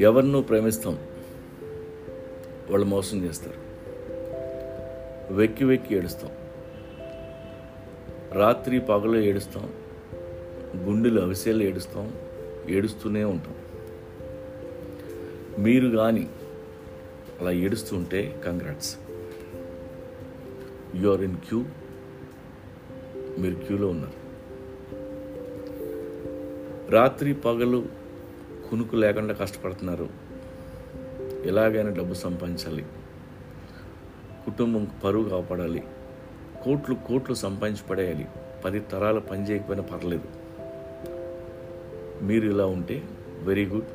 ఎవరినూ ప్రేమిస్తాం వాళ్ళు మోసం చేస్తారు. వెక్కి వెక్కి ఏడుస్తాం. రాత్రి పగలు ఏడుస్తాం. గుండెలు అవిసేలు ఏడుస్తాం. ఏడుస్తూనే ఉంటాం. మీరు కానీ అలా ఏడుస్తుంటే congrats you are in queue మీరు క్యూలో ఉన్నారు రాత్రి పగలు కునుకు లేకుండా కష్టపడుతున్నారు ఎలాగైనా డబ్బు సంపాదించాలి కుటుంబం పరువు కాపాడాలి కోట్లు కోట్లు సంపాదించి పడేయాలి పది తరాలు పని చేయకపోయినా పర్లేదు మీరు ఇలా ఉంటే వెరీ గుడ్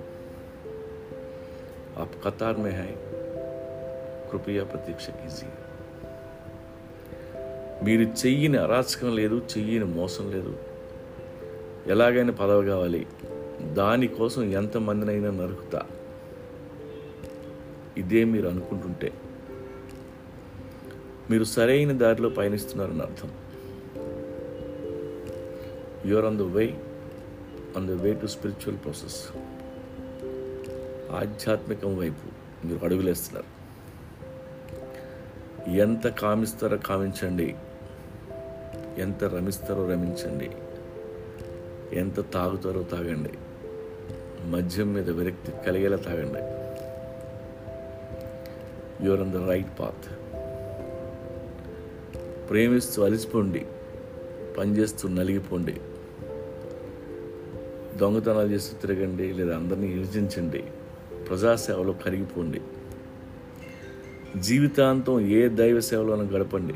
आप कतार में है కృపయా ప్రతీక్ష కీజీ మీరు చెయ్యని అరాచకం లేదు చెయ్యని మోసం లేదు. ఎలాగైనా పదవి కావాలి. దానికోసం ఎంతమందినైనా నరుకుతా. ఇదే మీరు అనుకుంటుంటే. మీరు సరైన దారిలో పయనిస్తున్నారని అర్థం. Your on the way on the way to spiritual process ఆధ్యాత్మికం వైపు మీరు అడుగులేస్తున్నారు. ఎంత కామిస్తారో కామించండి. ఎంత రమిస్తారో రమించండి. ఎంత తాగుతారో తాగండి. మద్యం మీద విరక్తి కలిగేలా తాగండి. Your on the right path ప్రేమిస్తూ అలిసిపోండి. పనిచేస్తూ నలిగిపోండి. దొంగతనాలు చేస్తూ తిరగండి లేదా అందరినీ హింసించండి. ప్రజాసేవలో కరిగిపోండి. జీవితాంతం ఏ దైవ సేవలోనూ గడపండి.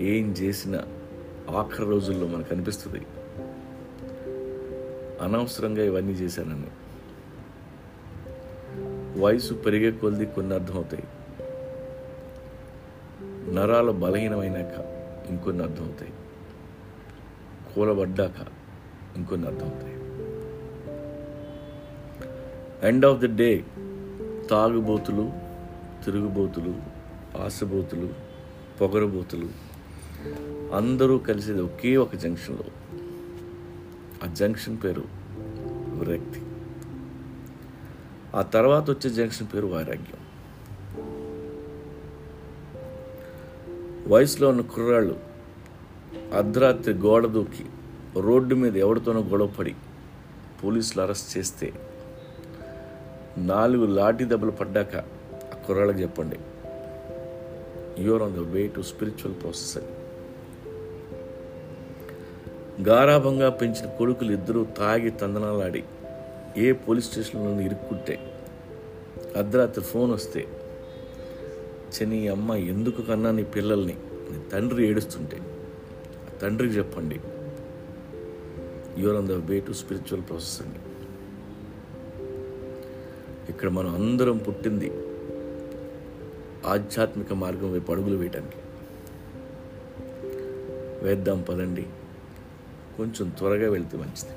ఏం చేసినా ఆఖరి రోజుల్లో మనకు అనిపిస్తుంది? అనవసరంగా ఇవన్నీ చేశానని. వయసు పెరిగే కొద్ది కొన్ని అర్థమవుతాయి. నరాలు బలహీనమైనాక ఇంకొన్ని అర్థమవుతాయి. కూలబడ్డాక ఇంకొన్ని అర్థమవుతాయి. ఎండ్ ఆఫ్ ది డే తాగుబోతులు తిరుగుబోతులు ఆశబోతులు పొగరబోతులు అందరూ కలిసేది ఒకే ఒక జంక్షన్లో. ఆ జంక్షన్ పేరు విరక్తి. ఆ తర్వాత వచ్చే జంక్షన్ పేరు వైరాగ్యం. వయసులో ఉన్న కుర్రాళ్ళు అర్ధరాత్రి గోడ దూకి రోడ్డు మీద ఎవరితోనో గొడవపడి పోలీసులు అరెస్ట్ చేస్తే నాలుగు లాఠీ దెబ్బలు పడ్డాక ఆ కుర్రాళ్ళకి చెప్పండి you're on the way to spiritual process అని. గారాభంగా పెంచిన కొడుకులు ఇద్దరూ తాగి తందనాలాడి ఏ పోలీస్ స్టేషన్లో ఇరుక్కుంటే అర్ధరాత్రి ఫోన్ వస్తే చని అమ్మ ఎందుకు కన్నా నీ పిల్లల్ని? నీ తండ్రి ఏడుస్తుంటే. ఆ తండ్రికి చెప్పండి. You're on the way to spiritual process అండి. ఇక్కడ మనం అందరం పుట్టింది ఆధ్యాత్మిక మార్గం వైపు అడుగులు వేయటానికి. వేద్దాం పదండి. కొంచెం త్వరగా వెళ్తే మంచిది.